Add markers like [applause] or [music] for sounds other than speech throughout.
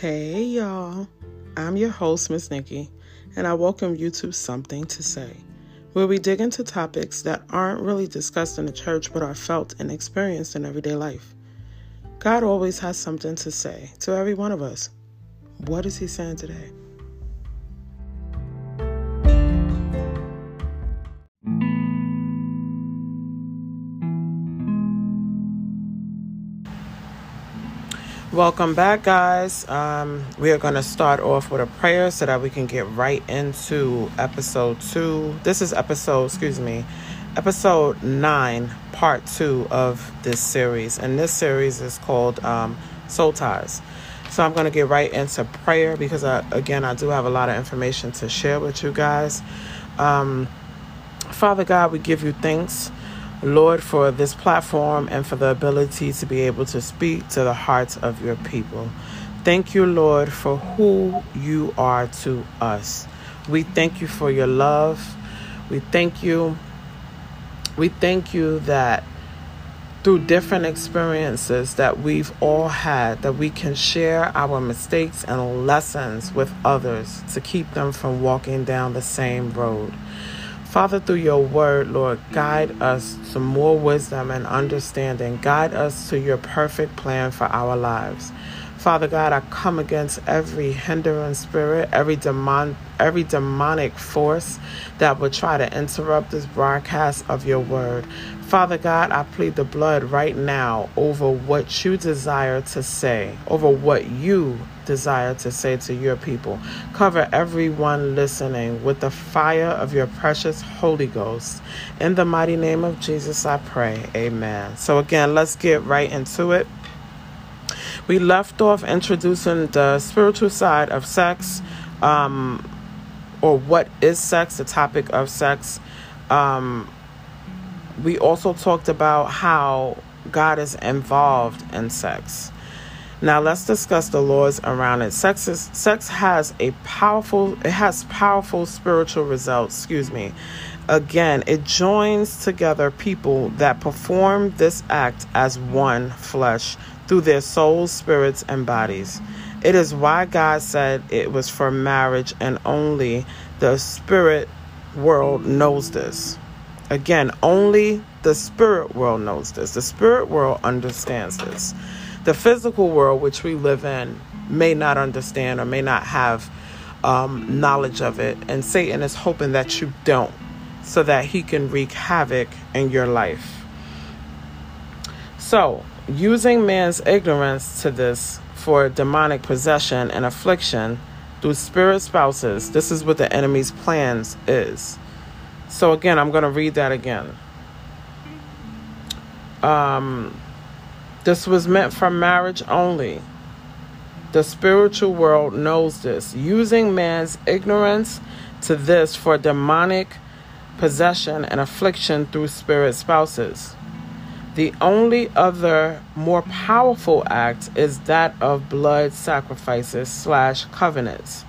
Hey y'all, I'm your host, Miss Nikki, and I welcome you to Something to Say, where we dig into topics that aren't really discussed in the church but are felt and experienced in everyday life. God always has something to say to every one of us. What is He saying today? Welcome back, guys. Um, we are going to start off with a prayer so that we can get right into episode two. This is episode, excuse me, episode nine, part two of this series. And this series is called um, Soul Ties. So I'm going to get right into prayer because, I, again, I do have a lot of information to share with you guys. Um, Father God, we give you thanks. Lord, for this platform and for the ability to be able to speak to the hearts of your people. Thank you, Lord, for who you are to us. We thank you for your love. We thank you. We thank you that through different experiences that we've all had, that we can share our mistakes and lessons with others to keep them from walking down the same road. Father, through your word, Lord, guide us to more wisdom and understanding. Guide us to your perfect plan for our lives. Father God, I come against every hindering spirit, every demon, every demonic force that would try to interrupt this broadcast of your word. Father God, I plead the blood right now over what you desire to say, over what you desire to say to your people. Cover everyone listening with the fire of your precious Holy Ghost. In the mighty name of Jesus, I pray. Amen. So, again, let's get right into it. We left off introducing the spiritual side of sex, um, or what is sex, the topic of sex. Um, we also talked about how God is involved in sex. Now let's discuss the laws around it. Sex is, sex has a powerful it has powerful spiritual results, excuse me. Again, it joins together people that perform this act as one flesh through their souls, spirits, and bodies. It is why God said it was for marriage and only the spirit world knows this. Again, only the spirit world knows this. The spirit world understands this the physical world which we live in may not understand or may not have um, knowledge of it. And Satan is hoping that you don't so that he can wreak havoc in your life. So, using man's ignorance to this for demonic possession and affliction through spirit spouses, this is what the enemy's plans is. So, again, I'm going to read that again. Um, this was meant for marriage only. The spiritual world knows this. Using man's ignorance to this for demonic possession and affliction through spirit spouses. The only other more powerful act is that of blood sacrifices slash covenants.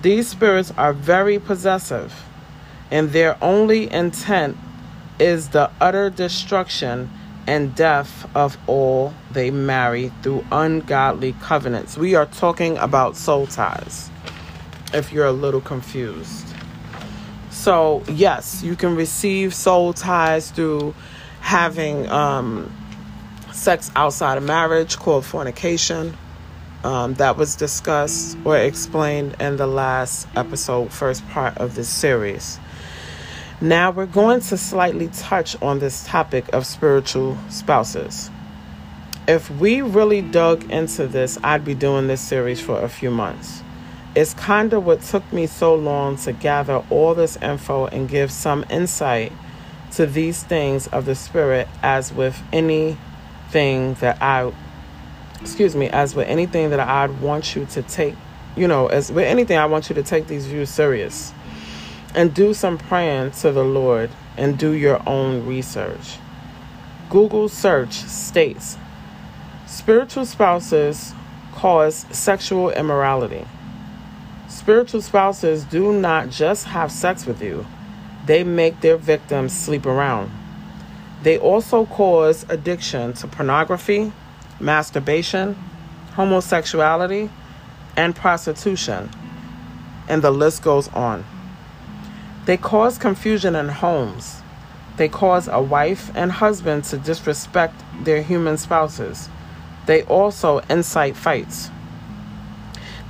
These spirits are very possessive, and their only intent is the utter destruction and death of all they marry through ungodly covenants. We are talking about soul ties, if you're a little confused. So, yes, you can receive soul ties through having um, sex outside of marriage called fornication. Um, that was discussed or explained in the last episode, first part of this series. Now we're going to slightly touch on this topic of spiritual spouses. If we really dug into this, I'd be doing this series for a few months. It's kind of what took me so long to gather all this info and give some insight to these things of the spirit as with anything that I excuse me, as with anything that I'd want you to take, you know, as with anything I want you to take these views serious and do some praying to the Lord and do your own research. Google search states spiritual spouses cause sexual immorality. Spiritual spouses do not just have sex with you, they make their victims sleep around. They also cause addiction to pornography, masturbation, homosexuality, and prostitution, and the list goes on. They cause confusion in homes. They cause a wife and husband to disrespect their human spouses. They also incite fights.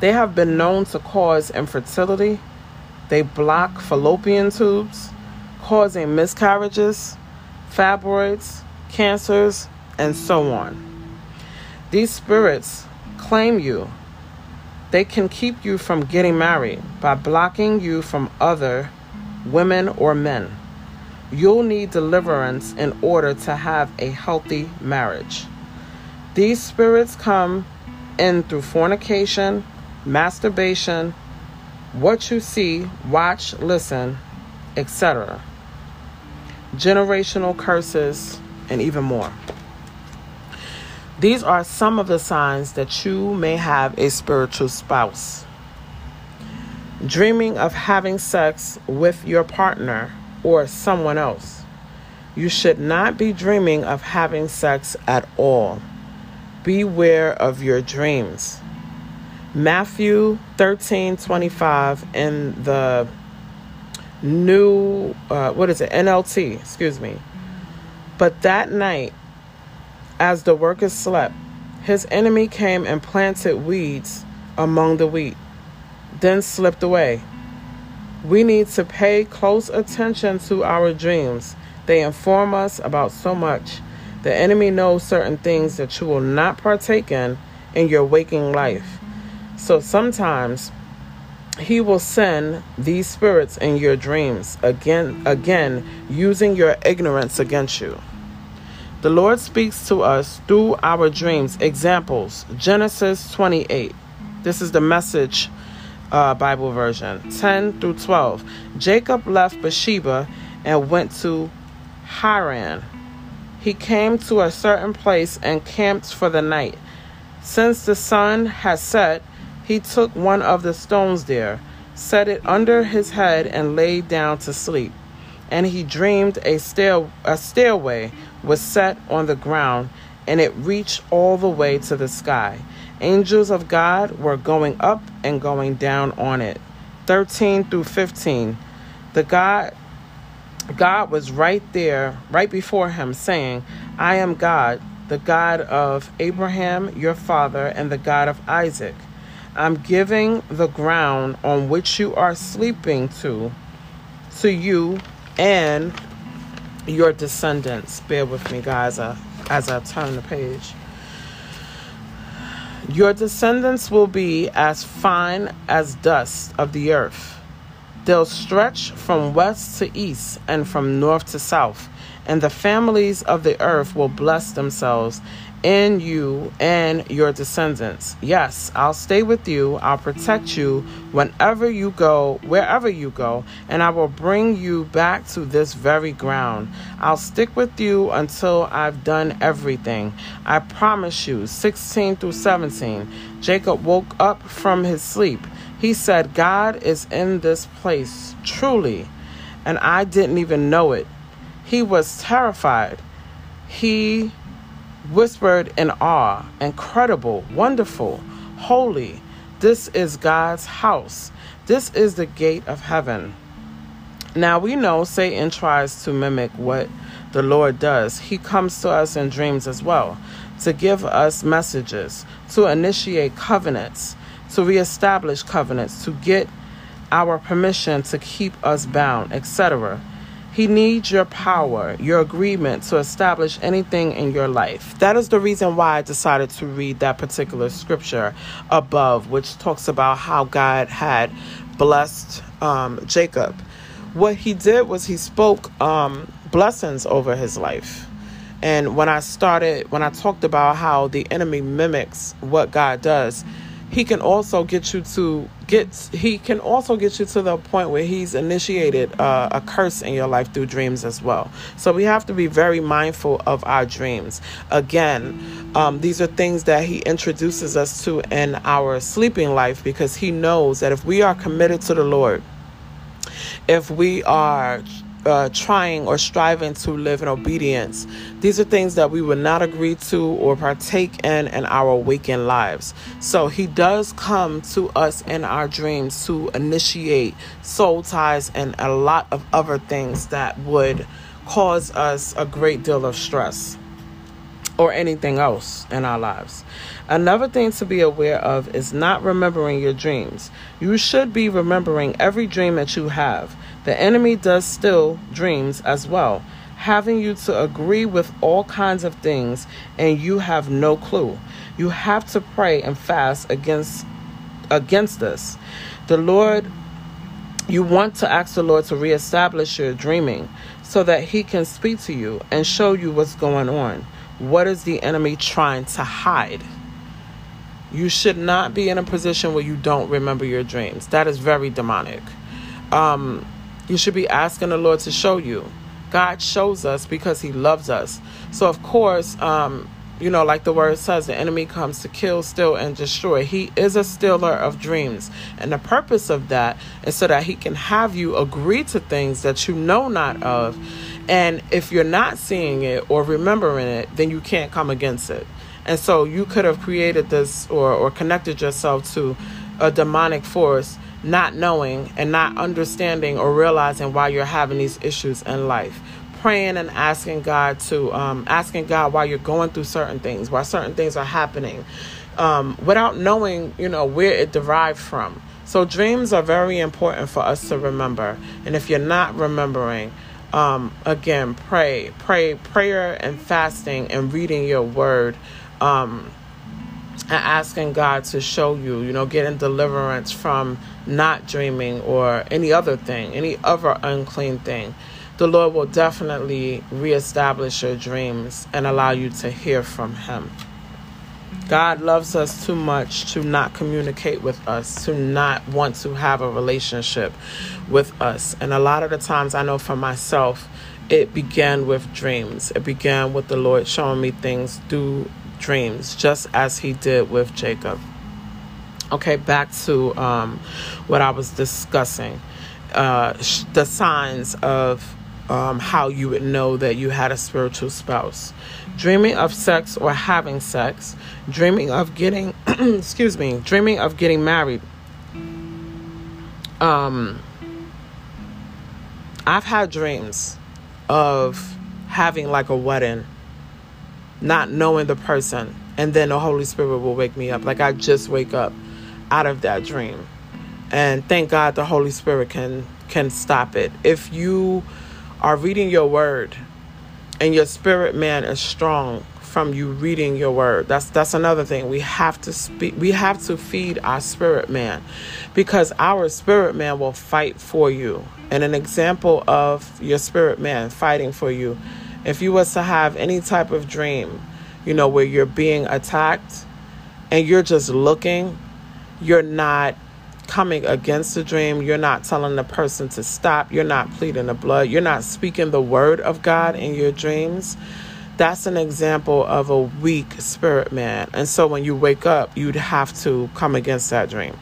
They have been known to cause infertility. They block fallopian tubes, causing miscarriages, fibroids, cancers, and so on. These spirits claim you. They can keep you from getting married by blocking you from other women or men. You'll need deliverance in order to have a healthy marriage. These spirits come in through fornication, masturbation, what you see, watch, listen, etc. Generational curses, and even more. These are some of the signs that you may have a spiritual spouse. Dreaming of having sex with your partner or someone else. You should not be dreaming of having sex at all. Beware of your dreams. Matthew 13 25 in the new, uh, what is it, NLT, excuse me. But that night, as the workers slept, his enemy came and planted weeds among the wheat, then slipped away. We need to pay close attention to our dreams. They inform us about so much. The enemy knows certain things that you will not partake in in your waking life. So sometimes he will send these spirits in your dreams again again using your ignorance against you. The Lord speaks to us through our dreams. Examples Genesis 28. This is the message uh, Bible version 10 through 12. Jacob left Beersheba and went to Haran. He came to a certain place and camped for the night. Since the sun had set, he took one of the stones there, set it under his head, and lay down to sleep. And he dreamed a, stair- a stairway was set on the ground, and it reached all the way to the sky. Angels of God were going up and going down on it. 13 through 15. The God God was right there, right before him, saying, I am God, the God of Abraham, your father, and the God of Isaac. I'm giving the ground on which you are sleeping to to you and your descendants. Bear with me, guys, uh, as I turn the page. Your descendants will be as fine as dust of the earth. They'll stretch from west to east and from north to south, and the families of the earth will bless themselves in you and your descendants. Yes, I'll stay with you. I'll protect you whenever you go, wherever you go, and I will bring you back to this very ground. I'll stick with you until I've done everything. I promise you. 16 through 17. Jacob woke up from his sleep. He said, God is in this place, truly, and I didn't even know it. He was terrified. He whispered in awe, incredible, wonderful, holy. This is God's house. This is the gate of heaven. Now we know Satan tries to mimic what the Lord does. He comes to us in dreams as well to give us messages, to initiate covenants, to reestablish covenants, to get our permission to keep us bound, etc. He needs your power, your agreement to establish anything in your life. That is the reason why I decided to read that particular scripture above, which talks about how God had blessed um, Jacob. What he did was he spoke um, blessings over his life. And when I started, when I talked about how the enemy mimics what God does, he can also get you to get he can also get you to the point where he's initiated uh, a curse in your life through dreams as well. So we have to be very mindful of our dreams. Again um, these are things that he introduces us to in our sleeping life because he knows that if we are committed to the lord if we are uh, trying or striving to live in obedience. These are things that we would not agree to or partake in in our waking lives. So he does come to us in our dreams to initiate soul ties and a lot of other things that would cause us a great deal of stress or anything else in our lives. Another thing to be aware of is not remembering your dreams. You should be remembering every dream that you have. The enemy does steal dreams as well, having you to agree with all kinds of things and you have no clue. You have to pray and fast against against this. The Lord you want to ask the Lord to reestablish your dreaming so that he can speak to you and show you what's going on. What is the enemy trying to hide? You should not be in a position where you don't remember your dreams. That is very demonic. Um, you should be asking the Lord to show you. God shows us because He loves us. So, of course, um, you know, like the word says, the enemy comes to kill, steal, and destroy. He is a stealer of dreams. And the purpose of that is so that he can have you agree to things that you know not of and if you're not seeing it or remembering it, then you can't come against it. And so you could have created this or, or connected yourself to a demonic force, not knowing and not understanding or realizing why you're having these issues in life. Praying and asking God to, um, asking God why you're going through certain things, why certain things are happening, um, without knowing, you know, where it derived from. So dreams are very important for us to remember. And if you're not remembering, um, again, pray, pray, prayer and fasting and reading your word, um, and asking God to show you, you know, getting deliverance from not dreaming or any other thing, any other unclean thing. The Lord will definitely reestablish your dreams and allow you to hear from Him. God loves us too much to not communicate with us, to not want to have a relationship with us. And a lot of the times, I know for myself, it began with dreams. It began with the Lord showing me things through dreams, just as He did with Jacob. Okay, back to um, what I was discussing uh, the signs of um, how you would know that you had a spiritual spouse. Dreaming of sex or having sex, dreaming of getting, [clears throat] excuse me, dreaming of getting married. Um, I've had dreams of having like a wedding, not knowing the person, and then the Holy Spirit will wake me up. Like I just wake up out of that dream. And thank God the Holy Spirit can can stop it. If you are reading your word and your spirit man is strong from you reading your word. That's that's another thing. We have to speak we have to feed our spirit man because our spirit man will fight for you. And an example of your spirit man fighting for you, if you was to have any type of dream, you know, where you're being attacked and you're just looking, you're not coming against the dream. You're not telling the person to stop. You're not pleading the blood. You're not speaking the word of God in your dreams. That's an example of a weak spirit man. And so when you wake up, you'd have to come against that dream.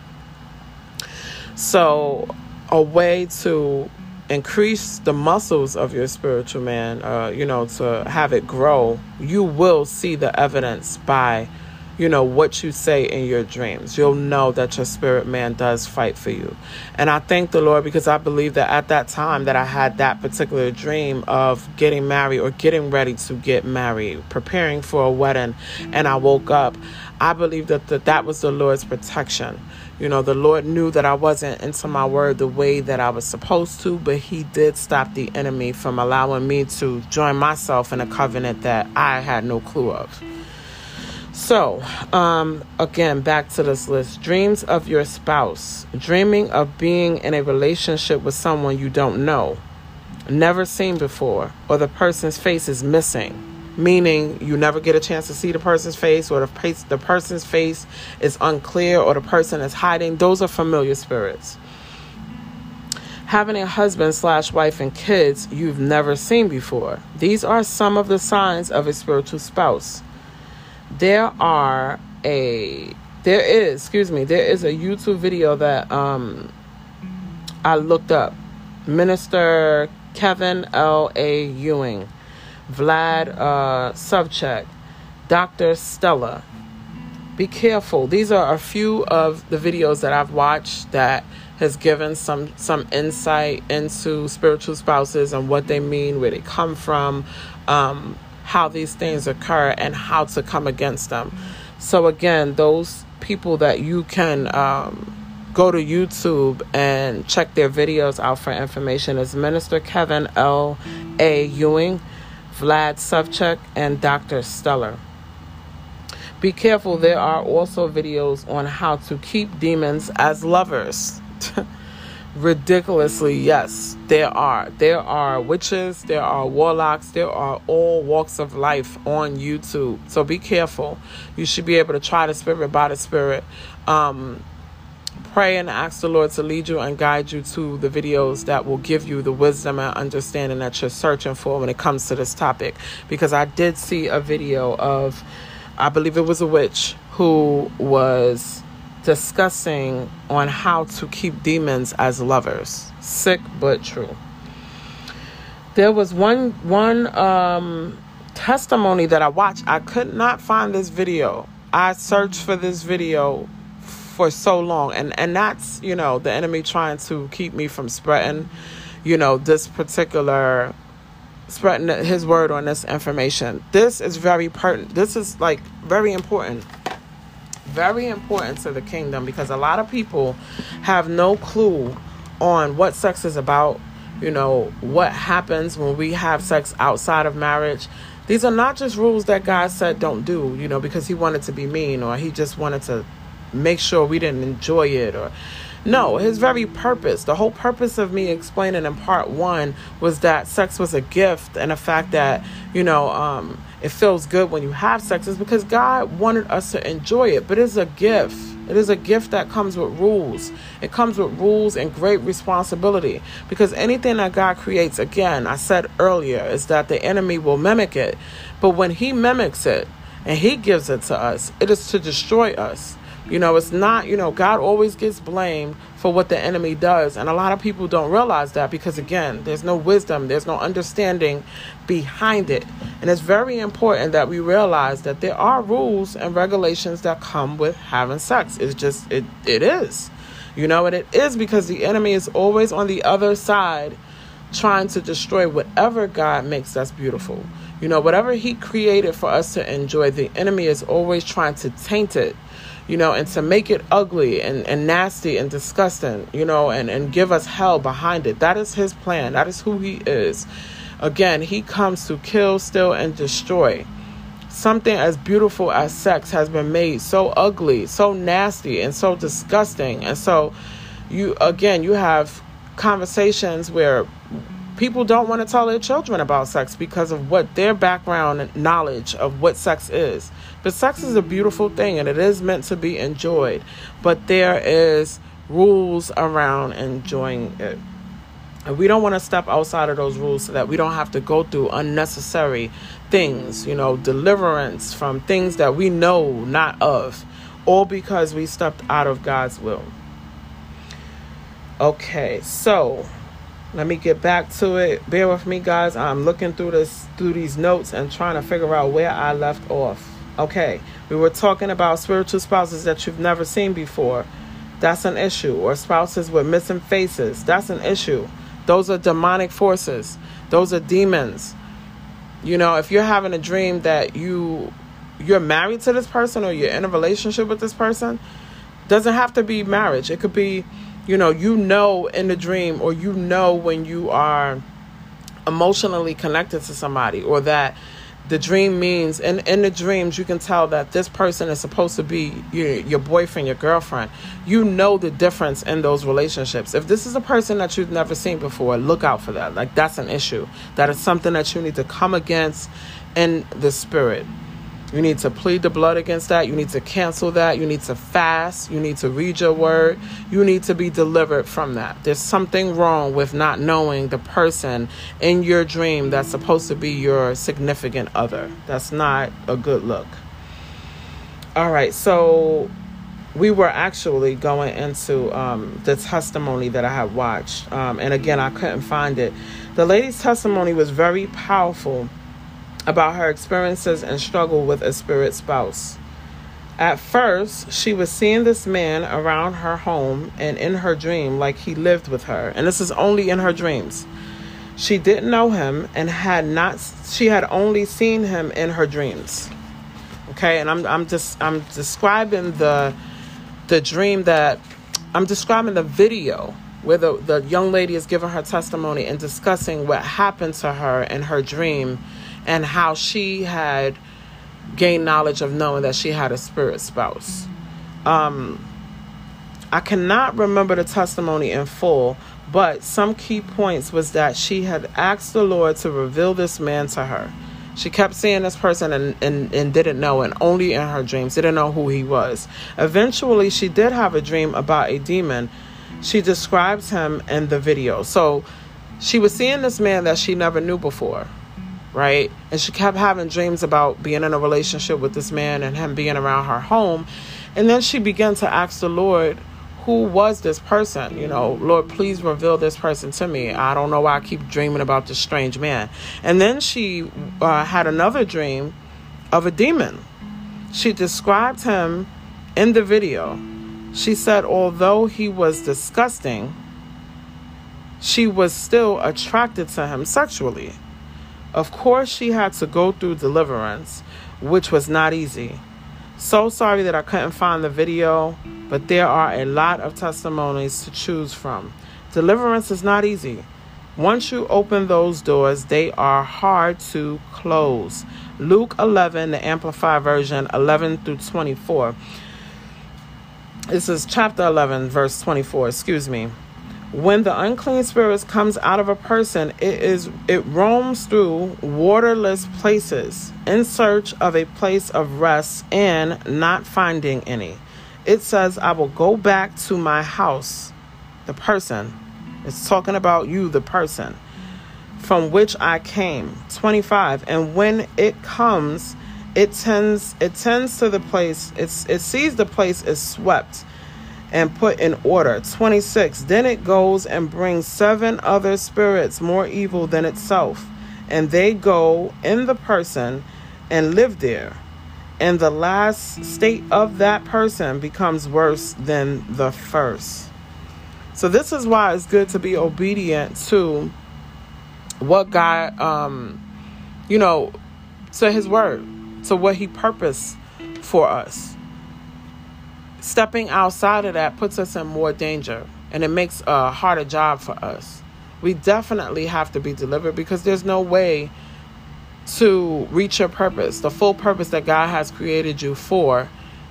So, a way to increase the muscles of your spiritual man, uh, you know, to have it grow, you will see the evidence by you know, what you say in your dreams. You'll know that your spirit man does fight for you. And I thank the Lord because I believe that at that time that I had that particular dream of getting married or getting ready to get married, preparing for a wedding, and I woke up, I believe that the, that was the Lord's protection. You know, the Lord knew that I wasn't into my word the way that I was supposed to, but He did stop the enemy from allowing me to join myself in a covenant that I had no clue of. So, um, again, back to this list. Dreams of your spouse, dreaming of being in a relationship with someone you don't know, never seen before, or the person's face is missing, meaning you never get a chance to see the person's face, or the, the person's face is unclear, or the person is hiding. Those are familiar spirits. Having a husband slash wife and kids you've never seen before. These are some of the signs of a spiritual spouse there are a there is excuse me there is a youtube video that um i looked up minister Kevin L. A. Ewing, Vlad uh, Dr. Stella. Be careful. These are a few of the videos that I've watched that has given some some insight into spiritual spouses and what they mean, where they come from, um, how these things occur, and how to come against them. So again, those people that you can um, go to YouTube and check their videos out for information is Minister Kevin L. A. Ewing, Vlad Savchuk, and Dr. Stella. Be careful, there are also videos on how to keep demons as lovers. [laughs] Ridiculously, yes, there are. There are witches, there are warlocks, there are all walks of life on YouTube. So be careful. You should be able to try the spirit by the spirit. Um, pray and ask the Lord to lead you and guide you to the videos that will give you the wisdom and understanding that you're searching for when it comes to this topic. Because I did see a video of, I believe it was a witch who was discussing on how to keep demons as lovers. Sick but true. There was one one um, testimony that I watched. I could not find this video. I searched for this video for so long. And and that's you know the enemy trying to keep me from spreading you know this particular spreading his word on this information. This is very pertinent this is like very important. Very important to the kingdom because a lot of people have no clue on what sex is about you know what happens when we have sex outside of marriage. These are not just rules that God said don't do, you know, because he wanted to be mean or he just wanted to make sure we didn't enjoy it or no, his very purpose, the whole purpose of me explaining in part one was that sex was a gift and the fact that, you know, um, it feels good when you have sex is because God wanted us to enjoy it, but it's a gift. It is a gift that comes with rules. It comes with rules and great responsibility because anything that God creates, again, I said earlier, is that the enemy will mimic it. But when he mimics it and he gives it to us, it is to destroy us. You know, it's not, you know, God always gets blamed for what the enemy does. And a lot of people don't realize that because, again, there's no wisdom, there's no understanding behind it. And it's very important that we realize that there are rules and regulations that come with having sex. It's just, it, it is. You know, and it is because the enemy is always on the other side trying to destroy whatever God makes us beautiful. You know, whatever He created for us to enjoy, the enemy is always trying to taint it you know, and to make it ugly and, and nasty and disgusting, you know, and, and give us hell behind it. That is his plan. That is who he is. Again, he comes to kill, steal, and destroy. Something as beautiful as sex has been made so ugly, so nasty, and so disgusting. And so, you again, you have conversations where people don't want to tell their children about sex because of what their background knowledge of what sex is. But sex is a beautiful thing and it is meant to be enjoyed. But there is rules around enjoying it. And we don't want to step outside of those rules so that we don't have to go through unnecessary things, you know, deliverance from things that we know not of, all because we stepped out of God's will. Okay, so let me get back to it. Bear with me, guys. I'm looking through this through these notes and trying to figure out where I left off. Okay, we were talking about spiritual spouses that you've never seen before. That's an issue. Or spouses with missing faces. That's an issue. Those are demonic forces. Those are demons. You know, if you're having a dream that you you're married to this person or you're in a relationship with this person, doesn't have to be marriage. It could be you know, you know in the dream or you know when you are emotionally connected to somebody or that the dream means and in the dreams you can tell that this person is supposed to be your, your boyfriend your girlfriend. You know the difference in those relationships. If this is a person that you've never seen before look out for that. Like that's an issue. That is something that you need to come against in the spirit you need to plead the blood against that. You need to cancel that. You need to fast. You need to read your word. You need to be delivered from that. There's something wrong with not knowing the person in your dream that's supposed to be your significant other. That's not a good look. All right, so we were actually going into um, the testimony that I had watched. Um, and again, I couldn't find it. The lady's testimony was very powerful about her experiences and struggle with a spirit spouse. At first, she was seeing this man around her home and in her dream like he lived with her. And this is only in her dreams. She didn't know him and had not she had only seen him in her dreams. Okay? And I'm I'm just I'm describing the the dream that I'm describing the video where the, the young lady is giving her testimony and discussing what happened to her in her dream and how she had gained knowledge of knowing that she had a spirit spouse. Um, I cannot remember the testimony in full, but some key points was that she had asked the Lord to reveal this man to her. She kept seeing this person and, and, and didn't know, and only in her dreams, didn't know who he was. Eventually, she did have a dream about a demon. She describes him in the video. So she was seeing this man that she never knew before right? And she kept having dreams about being in a relationship with this man and him being around her home. And then she began to ask the Lord, who was this person? You know, Lord, please reveal this person to me. I don't know why I keep dreaming about this strange man. And then she uh, had another dream of a demon. She described him in the video. She said, although he was disgusting, she was still attracted to him sexually. Of course, she had to go through deliverance, which was not easy. So sorry that I couldn't find the video, but there are a lot of testimonies to choose from. Deliverance is not easy. Once you open those doors, they are hard to close. Luke 11, the Amplified Version, 11 through 24. This is chapter 11, verse 24, excuse me. When the unclean spirits comes out of a person, it is it roams through waterless places in search of a place of rest and not finding any. It says, I will go back to my house, the person. It's talking about you, the person from which I came. 25. And when it comes, it tends it tends to the place, it's it sees the place is swept and put in order. 26. Then it goes and brings seven other spirits more evil than itself, and they go in the person and live there. And the last state of that person becomes worse than the first. So, this is why it's good to be obedient to what God, um, you know, to His word, to what He purposed for us stepping outside of that puts us in more danger and it makes a harder job for us. We definitely have to be delivered because there's no way to reach your purpose, the full purpose that God has created you for,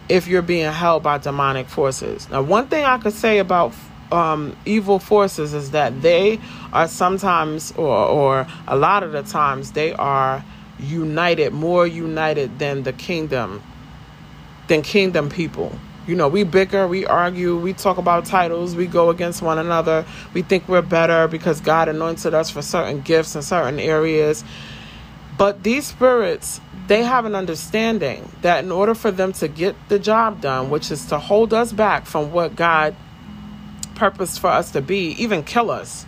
if you're being held by demonic forces. Now, one thing I could say about um, evil forces is that they are sometimes, or, or a lot of the times, they are united, more united than the kingdom, than kingdom people. You know, we bicker, we argue, we talk about titles, we go against one another. We think we're better because God anointed us for certain gifts in certain areas. But these spirits, they have an understanding that in order for them to get the job done, which is to hold us back from what God purposed for us to be, even kill us,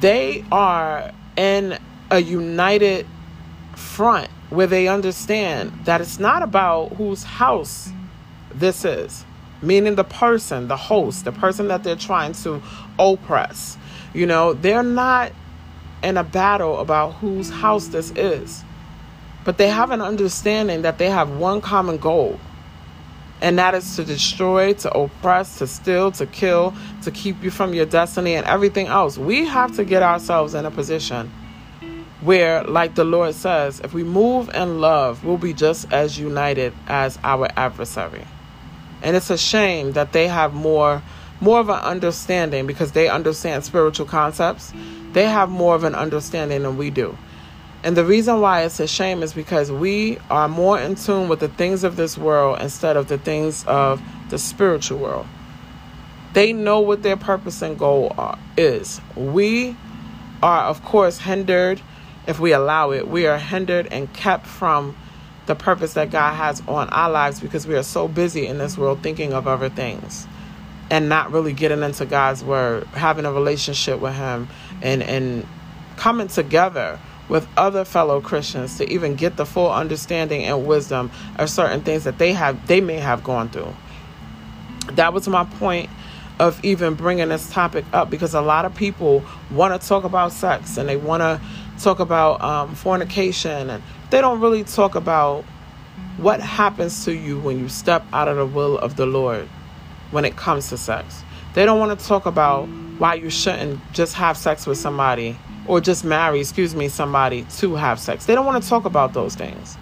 they are in a united front where they understand that it's not about whose house this is meaning the person, the host, the person that they're trying to oppress. You know, they're not in a battle about whose house this is, but they have an understanding that they have one common goal, and that is to destroy, to oppress, to steal, to kill, to keep you from your destiny and everything else. We have to get ourselves in a position where, like the Lord says, if we move in love, we'll be just as united as our adversary. And it's a shame that they have more more of an understanding because they understand spiritual concepts. They have more of an understanding than we do. And the reason why it's a shame is because we are more in tune with the things of this world instead of the things of the spiritual world. They know what their purpose and goal are, is. We are, of course, hindered if we allow it. We are hindered and kept from the purpose that God has on our lives because we are so busy in this world thinking of other things and not really getting into God's word, having a relationship with him and and coming together with other fellow Christians to even get the full understanding and wisdom of certain things that they have they may have gone through. That was my point of even bringing this topic up because a lot of people want to talk about sex and they want to talk about um, fornication and they don't really talk about what happens to you when you step out of the will of the Lord when it comes to sex. They don't want to talk about why you shouldn't just have sex with somebody or just marry, excuse me, somebody to have sex. They don't want to talk about those things.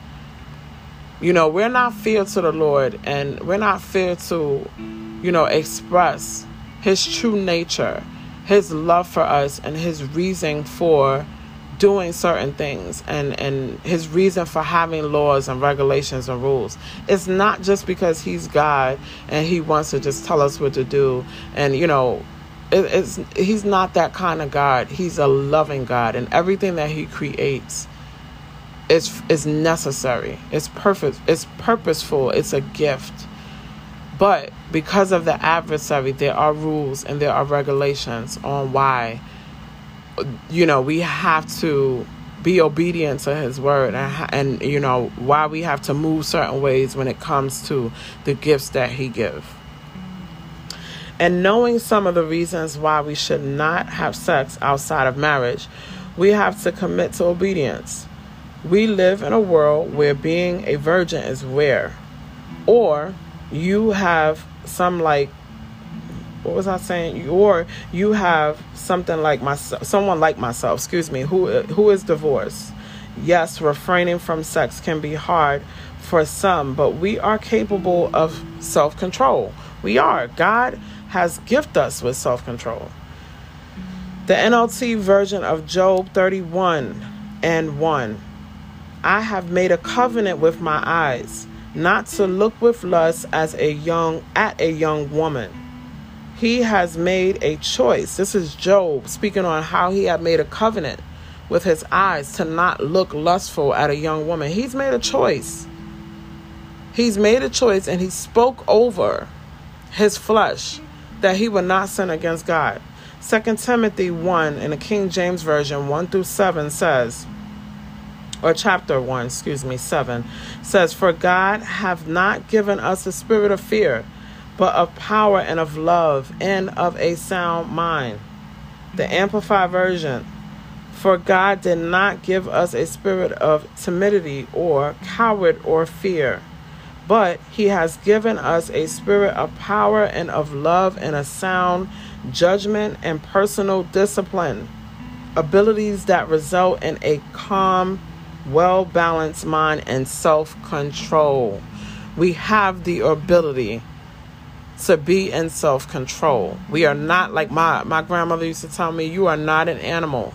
You know, we're not fear to the Lord and we're not fear to, you know, express his true nature, his love for us, and his reason for doing certain things and and his reason for having laws and regulations and rules. It's not just because he's god and he wants to just tell us what to do and you know it, it's he's not that kind of god. He's a loving god and everything that he creates is is necessary. It's perfect it's purposeful. It's a gift. But because of the adversary there are rules and there are regulations on why you know, we have to be obedient to his word and, and you know why we have to move certain ways when it comes to the gifts that he gives and knowing some of the reasons why we should not have sex outside of marriage we have to commit to obedience. We live in a world where being a virgin is rare. Or you have some like what was I saying? Or you have something like myself, someone like myself, excuse me, who who is divorced. Yes, refraining from sex can be hard for some, but we are capable of self-control. We are. God has gifted us with self-control. The NLT version of Job 31 and 1. I have made a covenant with my eyes not to look with lust as a young at a young woman he has made a choice. This is Job speaking on how he had made a covenant with his eyes to not look lustful at a young woman. He's made a choice. He's made a choice and he spoke over his flesh that he would not sin against God. 2 Timothy 1 in the King James Version 1 through 7 says, or chapter 1, excuse me, 7 says, For God hath not given us a spirit of fear but of power and of love and of a sound mind. The Amplified Version For God did not give us a spirit of timidity or coward or fear, but He has given us a spirit of power and of love and a sound judgment and personal discipline, abilities that result in a calm, well balanced mind and self control. We have the ability to be in self control. We are not like my, my grandmother used to tell me, you are not an animal.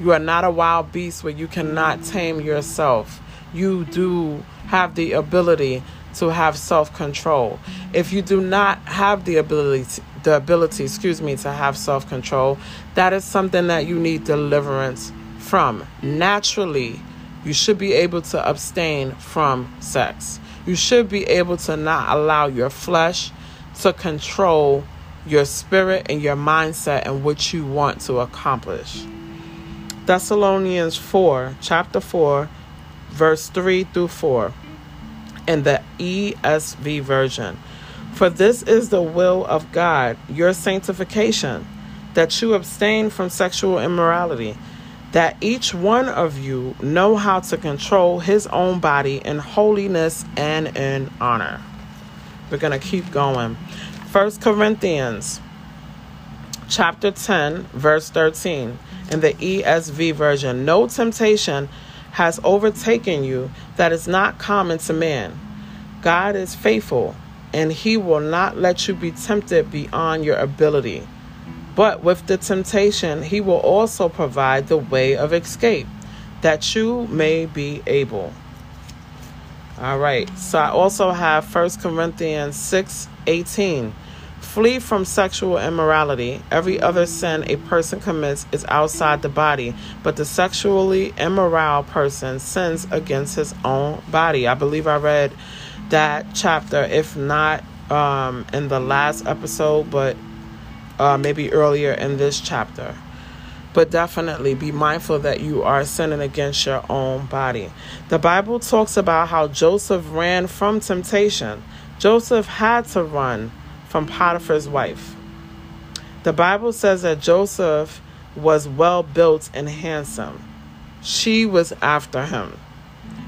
You are not a wild beast where you cannot tame yourself. You do have the ability to have self control. If you do not have the ability, to, the ability, excuse me, to have self control, that is something that you need deliverance from. Naturally, you should be able to abstain from sex. You should be able to not allow your flesh to control your spirit and your mindset and what you want to accomplish. Thessalonians 4, chapter 4, verse 3 through 4, in the ESV version. For this is the will of God, your sanctification, that you abstain from sexual immorality, that each one of you know how to control his own body in holiness and in honor. We're going to keep going. First Corinthians chapter 10 verse 13 in the ESV version. No temptation has overtaken you that is not common to man. God is faithful and he will not let you be tempted beyond your ability. But with the temptation, he will also provide the way of escape that you may be able. All right. So I also have First Corinthians 6 18. Flee from sexual immorality. Every other sin a person commits is outside the body, but the sexually immoral person sins against his own body. I believe I read that chapter, if not um, in the last episode, but uh, maybe earlier in this chapter. But definitely be mindful that you are sinning against your own body. The Bible talks about how Joseph ran from temptation. Joseph had to run from Potiphar's wife. The Bible says that Joseph was well built and handsome. She was after him.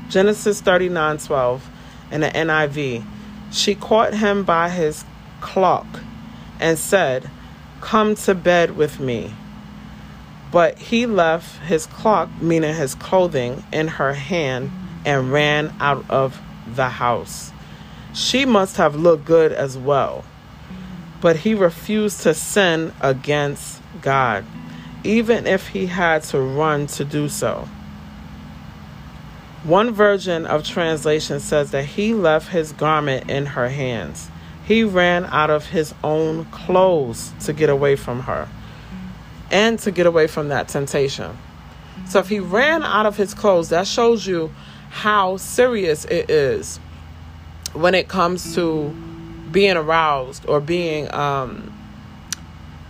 Genesis 39 12 in the NIV. She caught him by his cloak and said, Come to bed with me. But he left his cloak, meaning his clothing, in her hand and ran out of the house. She must have looked good as well. But he refused to sin against God, even if he had to run to do so. One version of translation says that he left his garment in her hands. He ran out of his own clothes to get away from her and to get away from that temptation. So if he ran out of his clothes, that shows you how serious it is when it comes to being aroused or being um,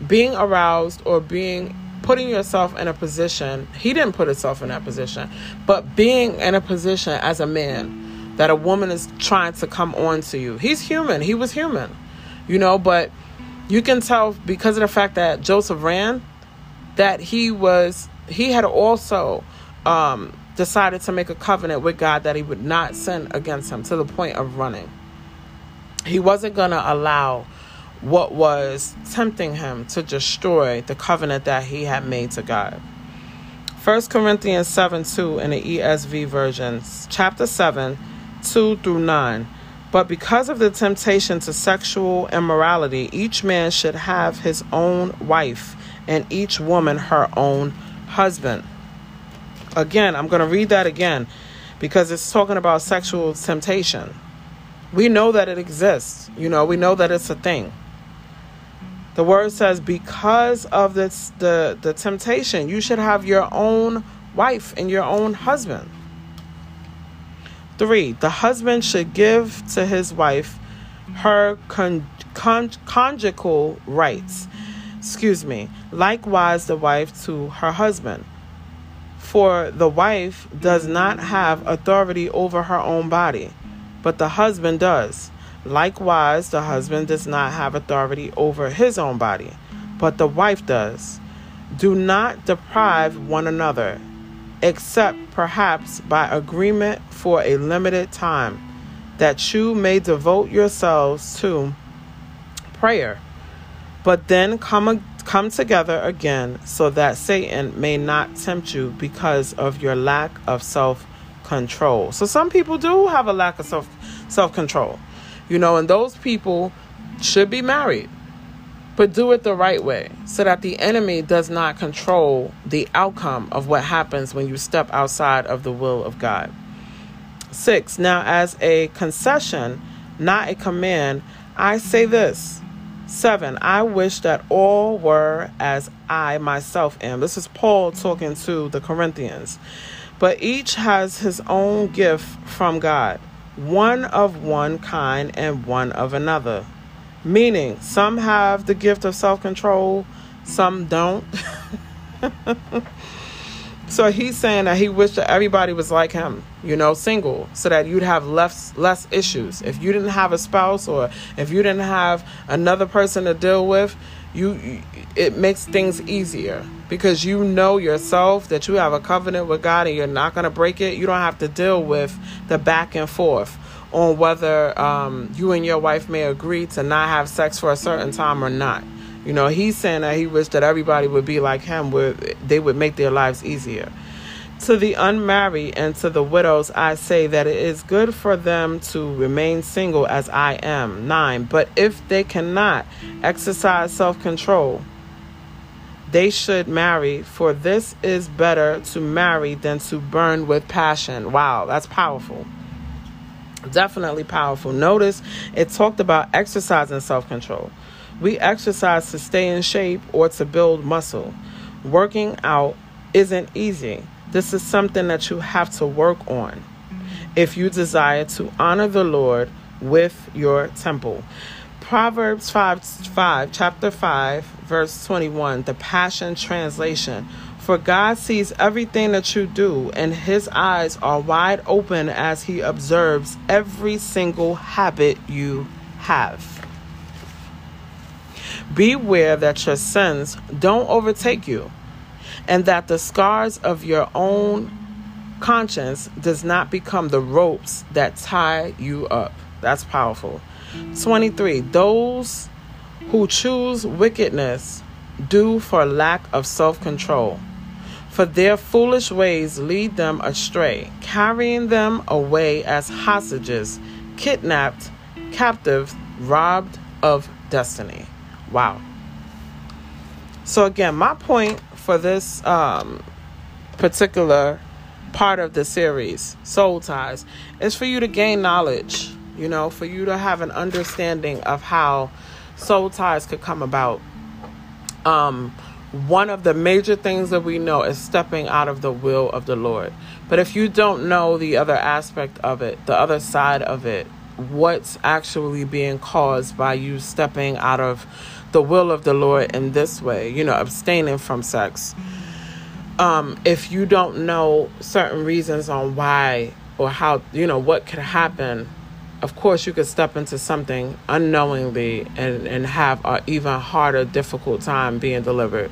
being aroused or being putting yourself in a position. He didn't put himself in that position, but being in a position as a man that a woman is trying to come on to you. He's human. He was human, you know, but you can tell because of the fact that Joseph ran that he was he had also um, decided to make a covenant with God that he would not sin against him to the point of running. He wasn't going to allow what was tempting him to destroy the covenant that he had made to God. 1 Corinthians 7 2 in the ESV versions, chapter 7, 2 through 9. But because of the temptation to sexual immorality, each man should have his own wife, and each woman her own husband. Again, I'm going to read that again because it's talking about sexual temptation. We know that it exists, you know, we know that it's a thing. The word says, because of this, the, the temptation, you should have your own wife and your own husband. Three, the husband should give to his wife her con- con- conjugal rights. Excuse me. Likewise, the wife to her husband. For the wife does not have authority over her own body, but the husband does. Likewise, the husband does not have authority over his own body, but the wife does. Do not deprive one another, except perhaps by agreement for a limited time, that you may devote yourselves to prayer. But then come, come together again, so that Satan may not tempt you because of your lack of self control. So, some people do have a lack of self self control. You know, and those people should be married, but do it the right way so that the enemy does not control the outcome of what happens when you step outside of the will of God. Six, now as a concession, not a command, I say this. Seven, I wish that all were as I myself am. This is Paul talking to the Corinthians. But each has his own gift from God one of one kind and one of another. Meaning, some have the gift of self control, some don't. [laughs] so he's saying that he wished that everybody was like him, you know, single, so that you'd have less less issues. If you didn't have a spouse or if you didn't have another person to deal with, you it makes things easier because you know yourself that you have a covenant with God and you're not going to break it. You don't have to deal with the back and forth on whether um, you and your wife may agree to not have sex for a certain time or not. You know, he's saying that he wished that everybody would be like him, where they would make their lives easier. To the unmarried and to the widows, I say that it is good for them to remain single as I am. Nine. But if they cannot exercise self control, they should marry, for this is better to marry than to burn with passion. Wow, that's powerful. Definitely powerful. Notice it talked about exercising self control. We exercise to stay in shape or to build muscle. Working out isn't easy. This is something that you have to work on if you desire to honor the Lord with your temple. Proverbs 5, 5 chapter 5, verse 21, the Passion Translation. For God sees everything that you do, and His eyes are wide open as He observes every single habit you have. Beware that your sins don't overtake you, and that the scars of your own conscience does not become the ropes that tie you up. That's powerful. 23. Those who choose wickedness do for lack of self control for their foolish ways lead them astray, carrying them away as hostages, kidnapped, captive, robbed of destiny. Wow. So, again, my point for this um, particular part of the series, Soul Ties, is for you to gain knowledge, you know, for you to have an understanding of how soul ties could come about. Um, one of the major things that we know is stepping out of the will of the Lord. But if you don't know the other aspect of it, the other side of it, what's actually being caused by you stepping out of the will of the Lord in this way, you know, abstaining from sex. Um, if you don't know certain reasons on why or how, you know, what could happen, of course you could step into something unknowingly and, and have an even harder, difficult time being delivered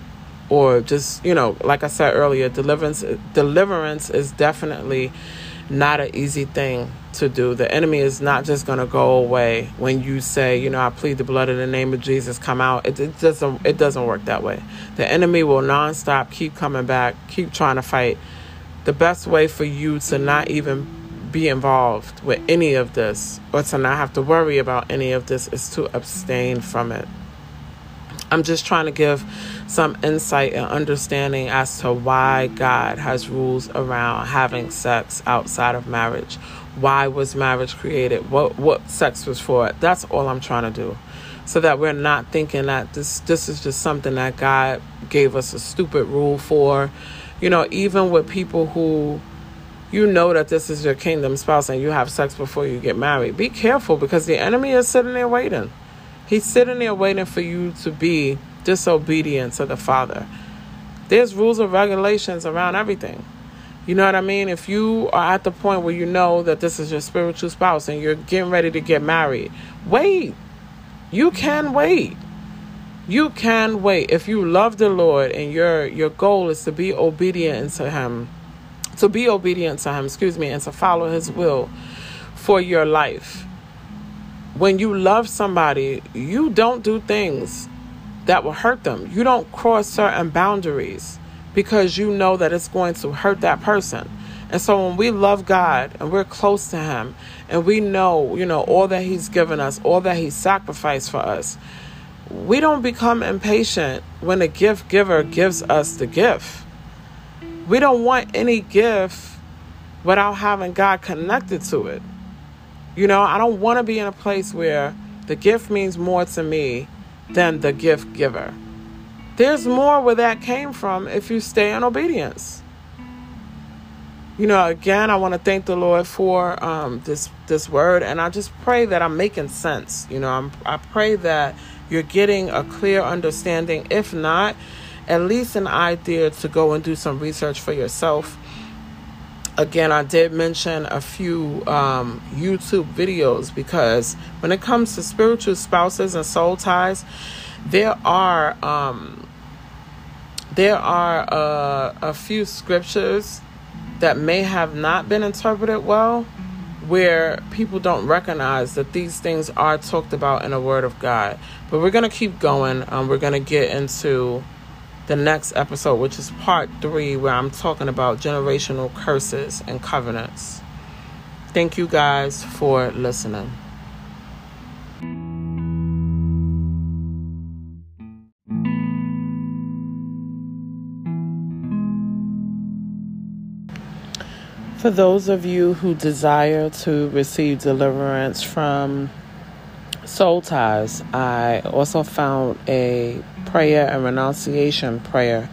or just you know like i said earlier deliverance deliverance is definitely not an easy thing to do. The enemy is not just going to go away when you say you know i plead the blood in the name of jesus come out. It, it doesn't it doesn't work that way. The enemy will nonstop keep coming back keep trying to fight. The best way for you to not even be involved with any of this or to not have to worry about any of this is to abstain from it. I'm just trying to give some insight and understanding as to why God has rules around having sex outside of marriage. Why was marriage created? What what sex was for? That's all I'm trying to do. So that we're not thinking that this this is just something that God gave us a stupid rule for. You know, even with people who you know that this is your kingdom spouse and you have sex before you get married. Be careful because the enemy is sitting there waiting. He's sitting there waiting for you to be disobedient to the Father. There's rules and regulations around everything. You know what I mean? If you are at the point where you know that this is your spiritual spouse and you're getting ready to get married, wait. You can wait. You can wait. If you love the Lord and your your goal is to be obedient to him, to be obedient to him, excuse me, and to follow his will for your life when you love somebody, you don't do things that will hurt them. You don't cross certain boundaries because you know that it's going to hurt that person. And so when we love God and we're close to Him and we know, you know, all that He's given us, all that He sacrificed for us, we don't become impatient when the gift giver gives us the gift. We don't want any gift without having God connected to it. You know, I don't want to be in a place where the gift means more to me than the gift giver. There's more where that came from if you stay in obedience. You know, again, I want to thank the Lord for um, this this word, and I just pray that I'm making sense. You know, I'm, I pray that you're getting a clear understanding. If not, at least an idea to go and do some research for yourself again, I did mention a few um, YouTube videos because when it comes to spiritual spouses and soul ties, there are um, there are uh, a few scriptures that may have not been interpreted well, where people don't recognize that these things are talked about in the Word of God. But we're gonna keep going. Um, we're gonna get into the next episode, which is part three, where I'm talking about generational curses and covenants. Thank you guys for listening. For those of you who desire to receive deliverance from soul ties, I also found a prayer and renunciation prayer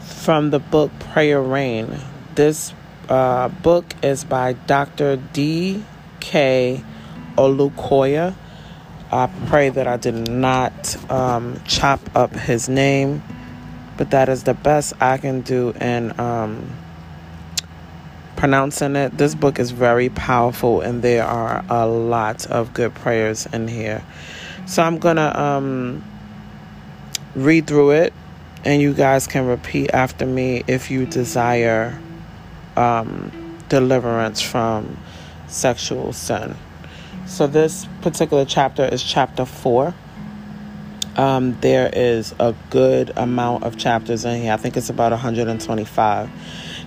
from the book Prayer Rain. This uh, book is by Dr. D. K. Olukoya. I pray that I did not um, chop up his name. but that is the best I can do in um, pronouncing it. This book is very powerful, and there are a lot of good prayers in here. So I'm gonna um, read through it, and you guys can repeat after me if you desire um, deliverance from sexual sin. So this particular chapter is chapter four. Um, there is a good amount of chapters in here. I think it's about 125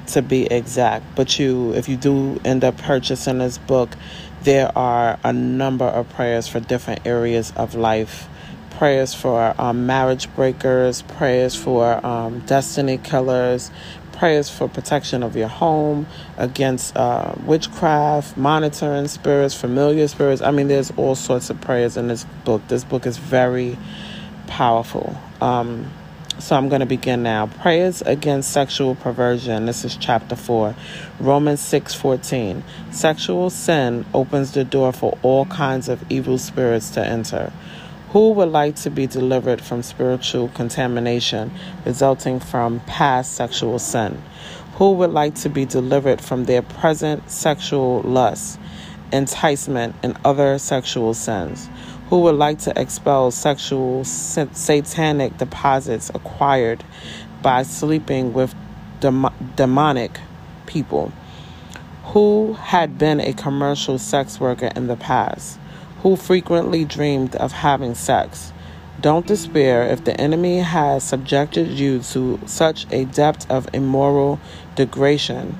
to be exact. But you, if you do end up purchasing this book, there are a number of prayers for different areas of life. Prayers for um, marriage breakers, prayers for um, destiny killers, prayers for protection of your home against uh, witchcraft, monitoring spirits, familiar spirits. I mean, there's all sorts of prayers in this book. This book is very powerful. Um, so I'm going to begin now. Prayers against sexual perversion. This is chapter 4. Romans 6:14. Sexual sin opens the door for all kinds of evil spirits to enter. Who would like to be delivered from spiritual contamination resulting from past sexual sin? Who would like to be delivered from their present sexual lust, enticement, and other sexual sins? Who would like to expel sexual satanic deposits acquired by sleeping with dem- demonic people, who had been a commercial sex worker in the past, who frequently dreamed of having sex. Don't despair if the enemy has subjected you to such a depth of immoral degradation.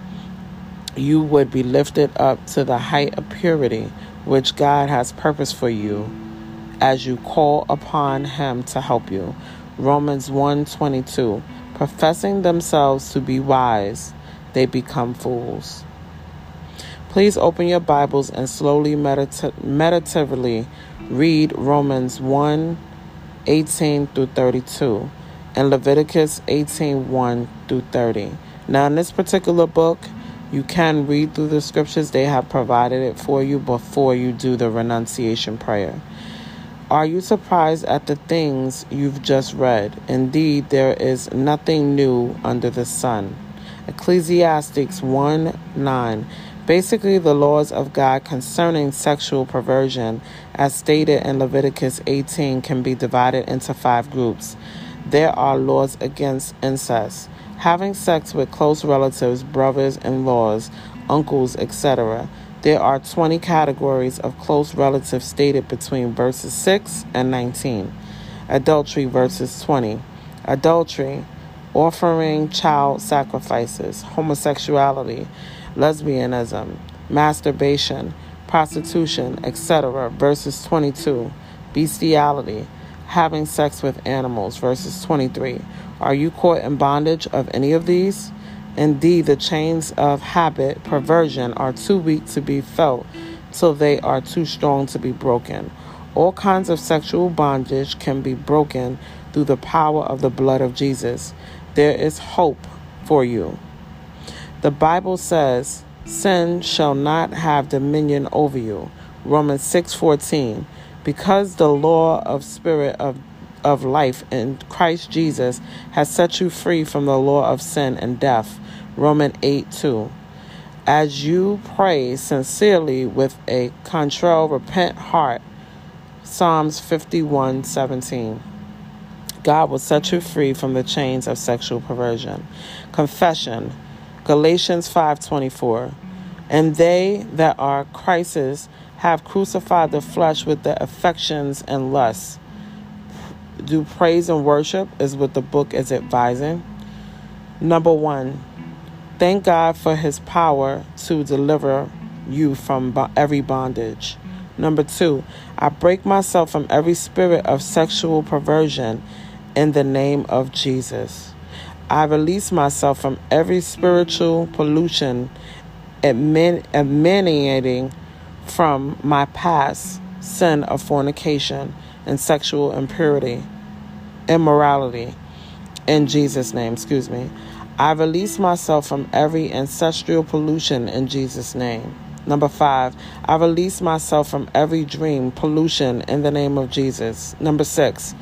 You would be lifted up to the height of purity which God has purposed for you as you call upon him to help you. Romans 1:22 Professing themselves to be wise, they become fools. Please open your Bibles and slowly medita- meditatively read Romans 1 18 through 32 and Leviticus 18 1 through 30. Now, in this particular book, you can read through the scriptures, they have provided it for you before you do the renunciation prayer. Are you surprised at the things you've just read? Indeed, there is nothing new under the sun. Ecclesiastics 1 9. Basically, the laws of God concerning sexual perversion, as stated in Leviticus 18, can be divided into five groups. There are laws against incest, having sex with close relatives, brothers in laws, uncles, etc there are 20 categories of close relatives stated between verses 6 and 19. Adultery, verses 20. Adultery, offering child sacrifices, homosexuality, lesbianism, masturbation, prostitution, etc. Verses 22. Bestiality, having sex with animals. Verses 23. Are you caught in bondage of any of these? Indeed, the chains of habit, perversion, are too weak to be felt till they are too strong to be broken. All kinds of sexual bondage can be broken through the power of the blood of Jesus. There is hope for you. The Bible says, Sin shall not have dominion over you. Romans 6:14. Because the law of spirit of of life in Christ Jesus has set you free from the law of sin and death. Romans 8 2. As you pray sincerely with a contrite, repent heart. Psalms 51 17. God will set you free from the chains of sexual perversion. Confession. Galatians 5:24. And they that are Christ's have crucified the flesh with the affections and lusts. Do praise and worship is what the book is advising. Number 1. Thank God for his power to deliver you from every bondage. Number two, I break myself from every spirit of sexual perversion in the name of Jesus. I release myself from every spiritual pollution emanating from my past sin of fornication and sexual impurity, immorality. In Jesus' name, excuse me. I release myself from every ancestral pollution in Jesus' name. Number five, I release myself from every dream pollution in the name of Jesus. Number six,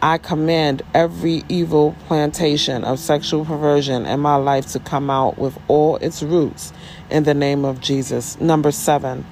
I command every evil plantation of sexual perversion in my life to come out with all its roots in the name of Jesus. Number seven,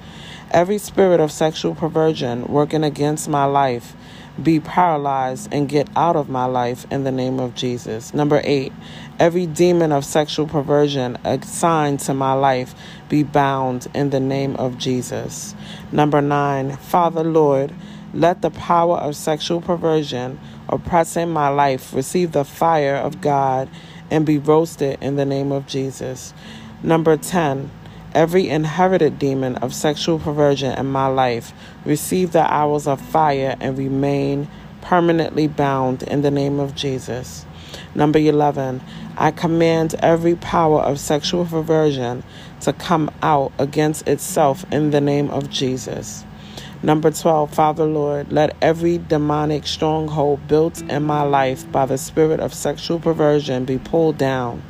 every spirit of sexual perversion working against my life be paralyzed and get out of my life in the name of Jesus. Number eight, every demon of sexual perversion assigned to my life be bound in the name of Jesus. Number nine, Father Lord, let the power of sexual perversion oppressing my life receive the fire of God and be roasted in the name of Jesus. Number 10. Every inherited demon of sexual perversion in my life receive the hours of fire and remain permanently bound in the name of Jesus. Number 11. I command every power of sexual perversion to come out against itself in the name of Jesus. Number 12, Father Lord, let every demonic stronghold built in my life by the spirit of sexual perversion be pulled down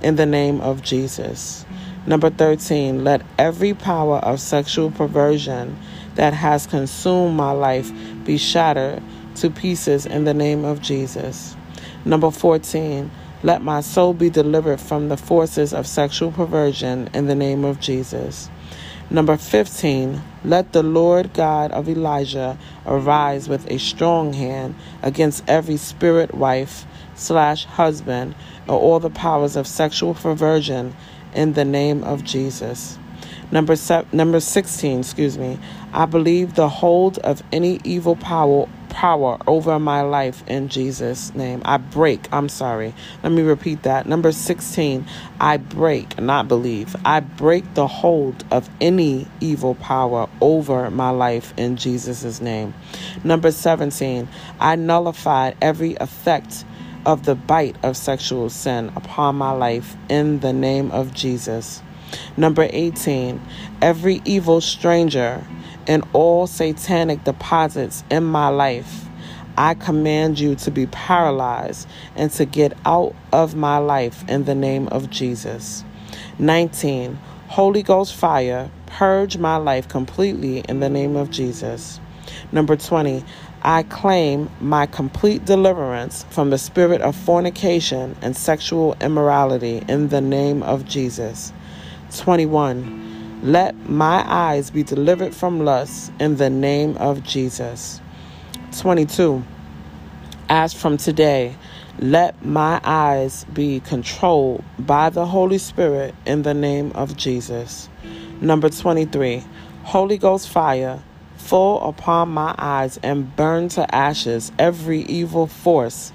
in the name of Jesus. Number 13, let every power of sexual perversion that has consumed my life be shattered to pieces in the name of Jesus. Number 14, let my soul be delivered from the forces of sexual perversion in the name of Jesus. Number 15, let the Lord God of Elijah arise with a strong hand against every spirit wife slash husband or all the powers of sexual perversion in the name of Jesus. Number se- number 16, excuse me. I believe the hold of any evil power power over my life in Jesus' name. I break, I'm sorry. Let me repeat that. Number 16, I break, not believe. I break the hold of any evil power over my life in Jesus' name. Number 17, I nullified every effect of the bite of sexual sin upon my life in the name of Jesus. Number 18, every evil stranger and all satanic deposits in my life. I command you to be paralyzed and to get out of my life in the name of Jesus. 19. Holy Ghost fire, purge my life completely in the name of Jesus. Number 20. I claim my complete deliverance from the spirit of fornication and sexual immorality in the name of Jesus. 21. Let my eyes be delivered from lust in the name of Jesus. 22. As from today, let my eyes be controlled by the Holy Spirit in the name of Jesus. Number 23. Holy Ghost fire, fall upon my eyes and burn to ashes every evil force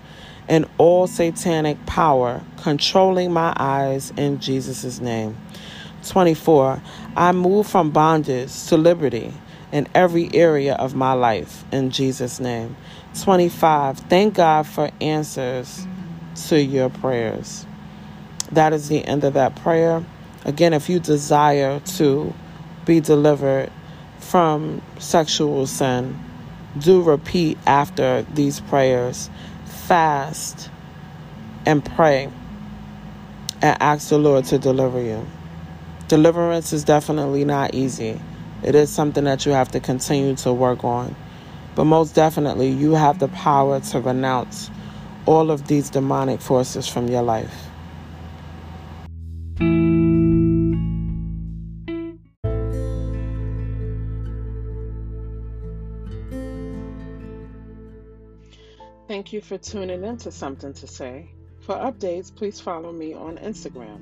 and all satanic power controlling my eyes in Jesus' name. 24. I move from bondage to liberty in every area of my life in Jesus' name. 25. Thank God for answers to your prayers. That is the end of that prayer. Again, if you desire to be delivered from sexual sin, do repeat after these prayers. Fast and pray and ask the Lord to deliver you. Deliverance is definitely not easy. It is something that you have to continue to work on. But most definitely, you have the power to renounce all of these demonic forces from your life. Thank you for tuning in to Something to Say. For updates, please follow me on Instagram.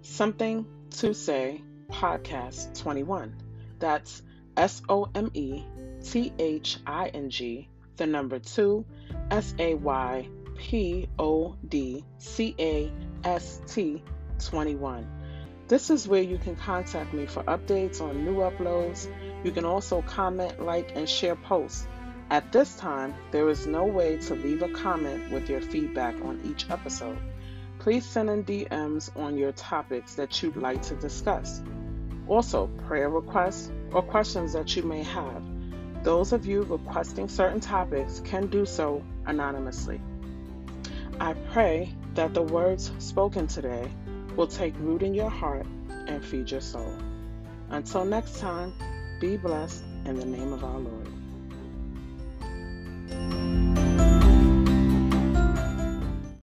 Something to Say Podcast 21. That's S O M E T H I N G, the number 2, S A Y P O D C A S T 21. This is where you can contact me for updates on new uploads. You can also comment, like, and share posts. At this time, there is no way to leave a comment with your feedback on each episode please send in DMs on your topics that you'd like to discuss. Also, prayer requests or questions that you may have. Those of you requesting certain topics can do so anonymously. I pray that the words spoken today will take root in your heart and feed your soul. Until next time, be blessed in the name of our Lord. Música